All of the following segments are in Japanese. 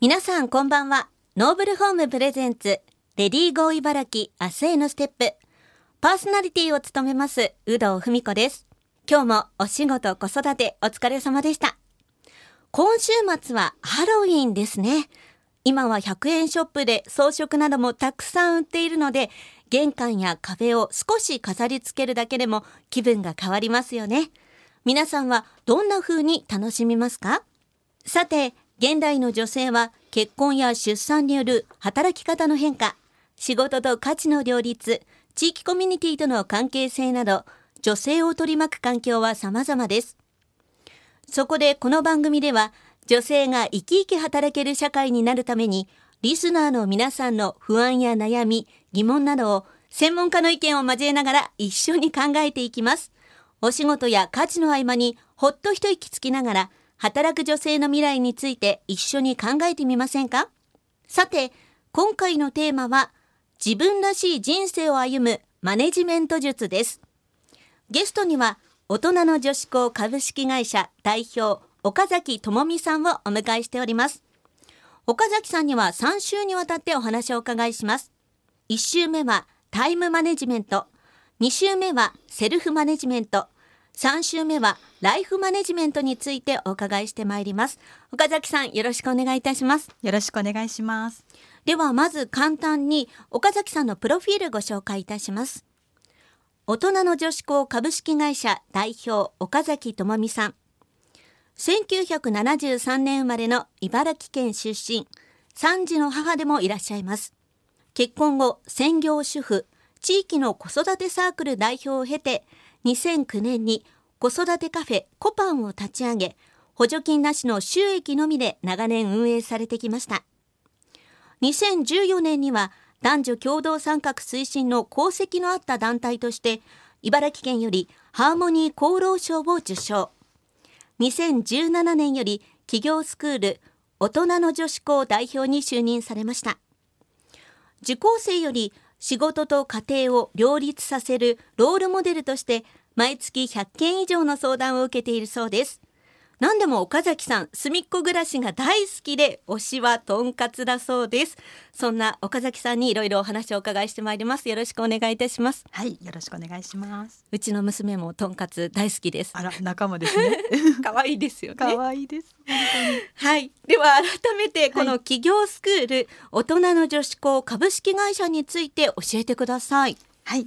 皆さんこんばんは。ノーブルホーム presents、 Ready Go 茨城明日へのステップ。パーソナリティを務めます、有働文子です。今日もお仕事、子育てお疲れ様でした。今週末はハロウィンですね。今は100円ショップで装飾などもたくさん売っているので、玄関や壁を少し飾り付けるだけでも気分が変わりますよね。皆さんはどんな風に楽しみますか？さて、現代の女性は結婚や出産による働き方の変化、仕事と価値の両立、地域コミュニティとの関係性など、女性を取り巻く環境は様々です。そこでこの番組では、女性が生き生き働ける社会になるために、リスナーの皆さんの不安や悩み、疑問などを専門家の意見を交えながら一緒に考えていきます。お仕事や家事の合間にほっと一息つきながら、働く女性の未来について一緒に考えてみませんか？さて、今回のテーマは、自分らしい人生を歩むマネジメント術です。ゲストには、大人の女子校株式会社代表、岡崎智美さんをお迎えしております。岡崎さんには3週にわたってお話をお伺いします。1週目はタイムマネジメント、2週目はセルフマネジメント、3週目はライフマネジメントについてお伺いしてまいります。岡崎さん、よろしくお願いいたします。よろしくお願いします。ではまず簡単に岡崎さんのプロフィールご紹介いたします。大人の女子校株式会社代表岡崎智美さん。1973年生まれの茨城県出身、3児の母でもいらっしゃいます。結婚後、専業主婦、地域の子育てサークル代表を経て、2009年に子育てカフェコパンを立ち上げ、補助金なしの収益のみで長年運営されてきました。2014年には男女共同参画推進の功績のあった団体として茨城県よりハーモニー功労賞を受賞2017年より企業スクール大人の女子校代表に就任されました受講生より仕事と家庭を両立させるロールモデルとして毎月100件以上の相談を受けているそうです。何でも岡崎さん、すみっこ暮らしが大好きで、推しはとんかつだそうです。そんな岡崎さんにいろいろお話をお伺いしてまいります。よろしくお願いいたします。はい、よろしくお願いします。うちの娘もとんかつ大好きです。あら、仲間ですね。可愛いですよね。可愛いです。本はい。では改めてこの企業スクール、大人の女子校株式会社について教えてください。はい。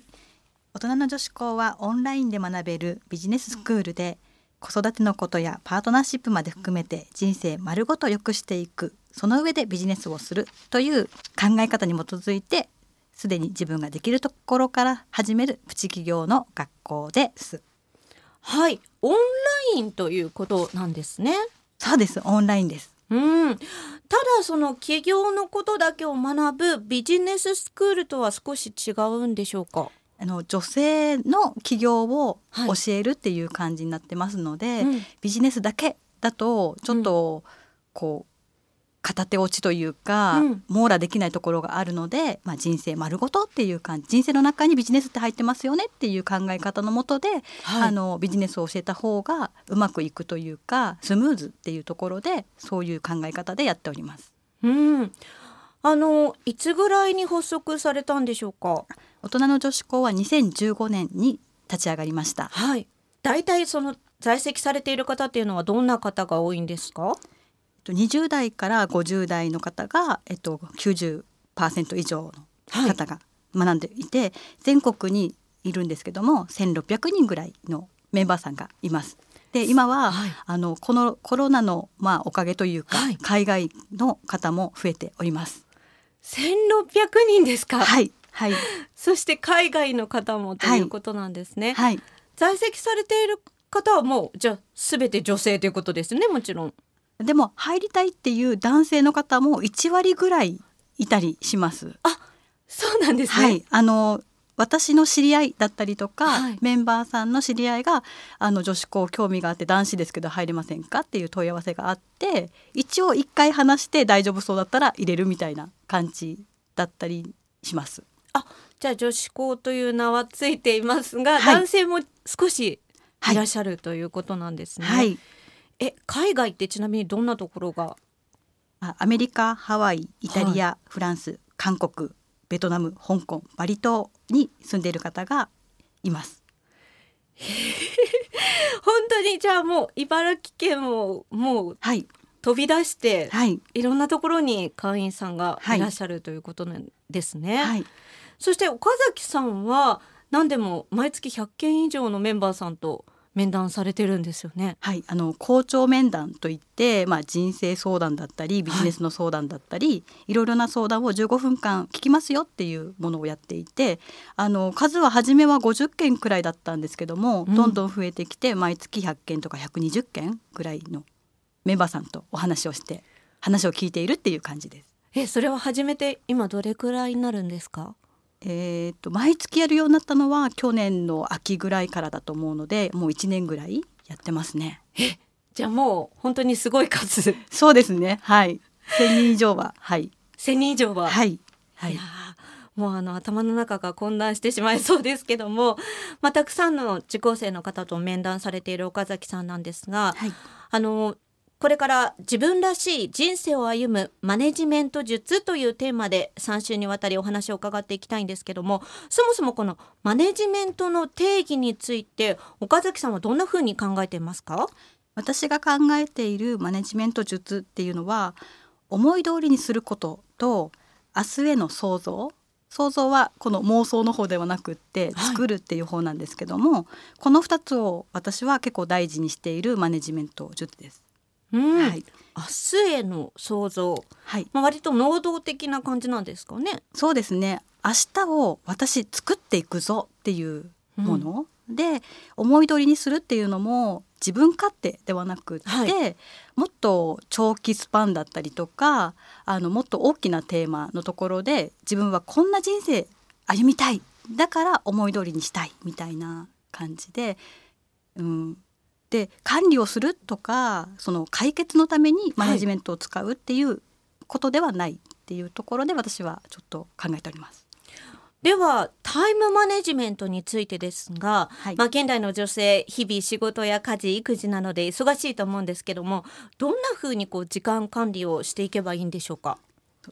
大人の女子校はオンラインで学べるビジネススクールで、子育てのことやパートナーシップまで含めて人生丸ごと良くしていくその上でビジネスをするという考え方に基づいてすでに自分ができるところから始めるプチ企業の学校です。はい。オンラインということなんですね。そうですオンラインです。うん、ただその企業のことだけを学ぶビジネススクールとは少し違うんでしょうか？あの女性の起業をはい。教えるっていう感じになってますので、うん。ビジネスだけだとちょっとこう片手落ちというか、うん。網羅できないところがあるので、まあ、人生丸ごとっていう感じ人生の中にビジネスって入ってますよねっていう考え方のもとで、はい。あのビジネスを教えた方がうまくいくというかスムーズっていうところでそういう考え方でやっております。うん、あのいつぐらいに発足されたんでしょうか？大人の女子校は2015年に立ち上がりました。はい。大体その在籍されている方っていうのはどんな方が多いんですか？えっと20代から50代の方が、えっと、90%以上の方が学んでいて、全国にいるんですけども1600人ぐらいのメンバーさんがいます。で今は、はいあのこのコロナの、まあ、おかげというか、はい海外の方も増えております。千六百人ですか？はいはいそして海外の方もということなんですね。はい在籍されている方はもうじゃあすべて女性ということですね。もちろん。でも入りたいっていう男性の方も1割ぐらいいたりします。そうなんですね。はい、あの私の知り合いだったりとか、はい。メンバーさんの知り合いがあの女子校興味があって男子ですけど入れませんかっていう問い合わせがあって一応一回話して大丈夫そうだったら入れるみたいな感じだったりします。あ、じゃあ女子校という名はついていますが、はい。男性も少しいらっしゃるということなんですね。はい、え、海外ってちなみにどんなところが？あアメリカハワイイタリア、フランス韓国ベトナム香港バリ島に住んでいる方がいます。本当に？じゃあもう茨城県をもうはい。飛び出して、はい。いろんなところに会員さんがい。らっしゃるということなんですね。はい。そして岡崎さんは何でも毎月100件以上のメンバーさんと面談されてるんですよね。はい、あの校長面談といって、まあ、人生相談だったりビジネスの相談だったり、い、ろいろな相談を15分間聞きますよっていうものをやっていてあの数は初めは50件くらいだったんですけども、うんどんどん増えてきて毎月100件とか120件くらいのメンバーさんとお話をして話を聞いているっていう感じです。えそれは初めて今どれくらいになるんですか？えー、と毎月やるようになったのは去年の秋ぐらいからだと思うのでもう1年ぐらいやってますね。じゃあもう本当にすごい数 そうですねはい1000人以上ははい1,000人以上は、はい。はいいもうあの頭の中が混乱してしまいそうですけども、まあ、たくさんの受講生の方と面談されている岡崎さんなんですがはい。あのこれから自分らしい人生を歩むマネジメント術というテーマで3週にわたりお話を伺っていきたいんですけどもそもそもこのマネジメントの定義について岡崎さんはどんなふうに考えていますか？私が考えているマネジメント術っていうのは思い通りにすることと明日への想像。想像はこの妄想の方ではなくってはい。作るっていう方なんですけども、この2つを私は結構大事にしているマネジメント術です。うん、はい、明日への想像、はい、まあ、割と能動的な感じなんですかね。そうですね。明日を私作っていくぞっていうもの、で思い通りにするっていうのも自分勝手ではなくって、はい。もっと長期スパンだったりとかあのもっと大きなテーマのところで自分はこんな人生歩みたい。だから思い通りにしたいみたいな感じで、うん、で管理をするとかその解決のためにマネジメントを使うっていうことではないっていうところで私はちょっと考えております。ではタイムマネジメントについてですが、はい。まあ、現代の女性日々仕事や家事育児などで忙しいと思うんですけどもどんなふうにこう時間管理をしていけばいいんでしょうか？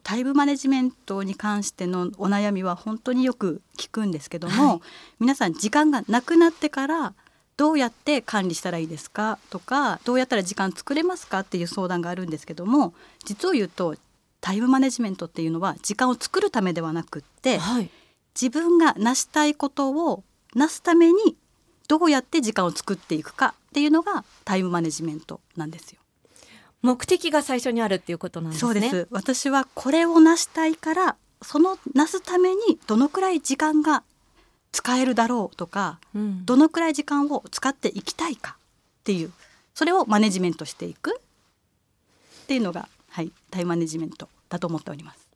タイムマネジメントに関してのお悩みは本当によく聞くんですけども、はい。皆さん時間がなくなってからどうやって管理したらいいですか？とかどうやったら時間作れますか？っていう相談があるんですけども実を言うとタイムマネジメントっていうのは時間を作るためではなくってはい、自分が成したいことを成すためにどうやって時間を作っていくかっていうのがタイムマネジメントなんですよ。目的が最初にあるっていうことなんですね。そうです私はこれを成したいからその成すためにどのくらい時間が使えるだろうとかうんどのくらい時間を使っていきたいかっていうそれをマネジメントしていくっていうのが、はい、タイムマネジメントだと思っております。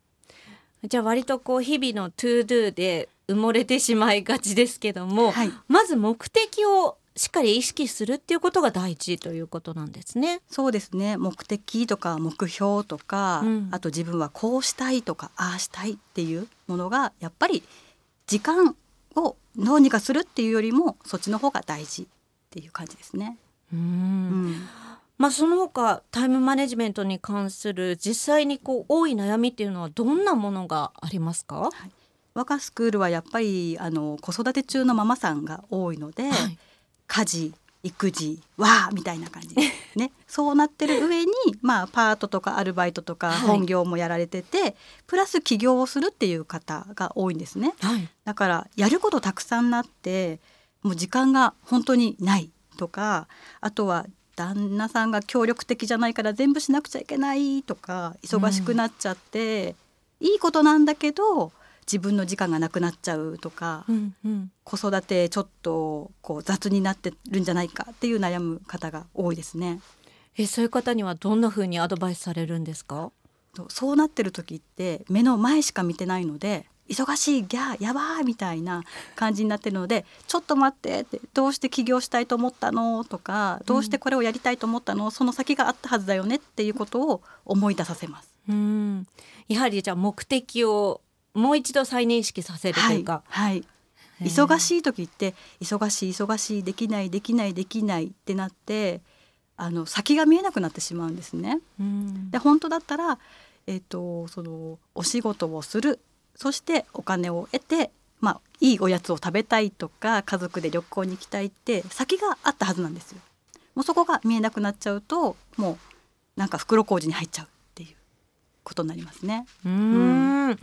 じゃあ割とこう日々の to do で埋もれてしまいがちですけども、はいまず目的をしっかり意識するっていうことが大事ということなんですね。そうですね目的とか目標とか、うんあと自分はこうしたいとかああしたいっていうものがやっぱり時間をどうにかするっていうよりもそっちの方が大事っていう感じですね。うんうんまあその他タイムマネジメントに関する実際にこう多い悩みっていうのはどんなものがありますか？我がスクールはやっぱりあの子育て中のママさんが多いので、はい家事育児わーみたいな感じでね そうなってる上に、まあ、パートとかアルバイトとかはい本業もやられてて、プラス起業をするっていう方が多いんですね。はい。だからやることたくさんなってもう時間が本当にないとかあとは旦那さんが協力的じゃないから全部しなくちゃいけないとか忙しくなっちゃって、いいことなんだけど自分の時間がなくなっちゃうとか、うんうん。子育てちょっとこう雑になってるんじゃないかっていう悩む方が多いですね。えそういう方にはどんな風にアドバイスされるんですか？とそうなってる時って目の前しか見てないので忙しいギャーやばーみたいな感じになってるのでちょっと待ってってどうして起業したいと思ったのとかどうしてこれをやりたいと思ったの、その先があったはずだよねっていうことを思い出させます。うん。やはりじゃあ目的をもう一度再認識させるというか。はい、はい忙しい時って忙しい忙しいできないできないできないってなってあの先が見えなくなってしまうんですね。うんで本当だったら、えー、とそのお仕事をするそしてお金を得て、まあ、いいおやつを食べたいとか家族で旅行に行きたいって先があったはずなんですよ。もうそこが見えなくなっちゃうともうなんか袋小路に入っちゃうっていうことになりますね。うーん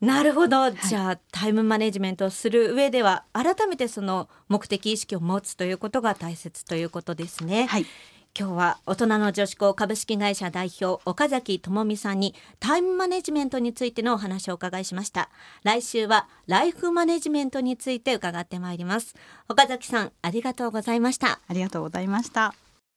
なるほど、じゃあタイムマネジメントをする上では改めてその目的意識を持つということが大切ということですね。はい、今日は大人の女子校株式会社代表岡崎智美さんにタイムマネジメントについてのお話をお伺いしました。来週はライフマネジメントについて伺ってまいります。岡崎さんありがとうございました。ありがとうございました。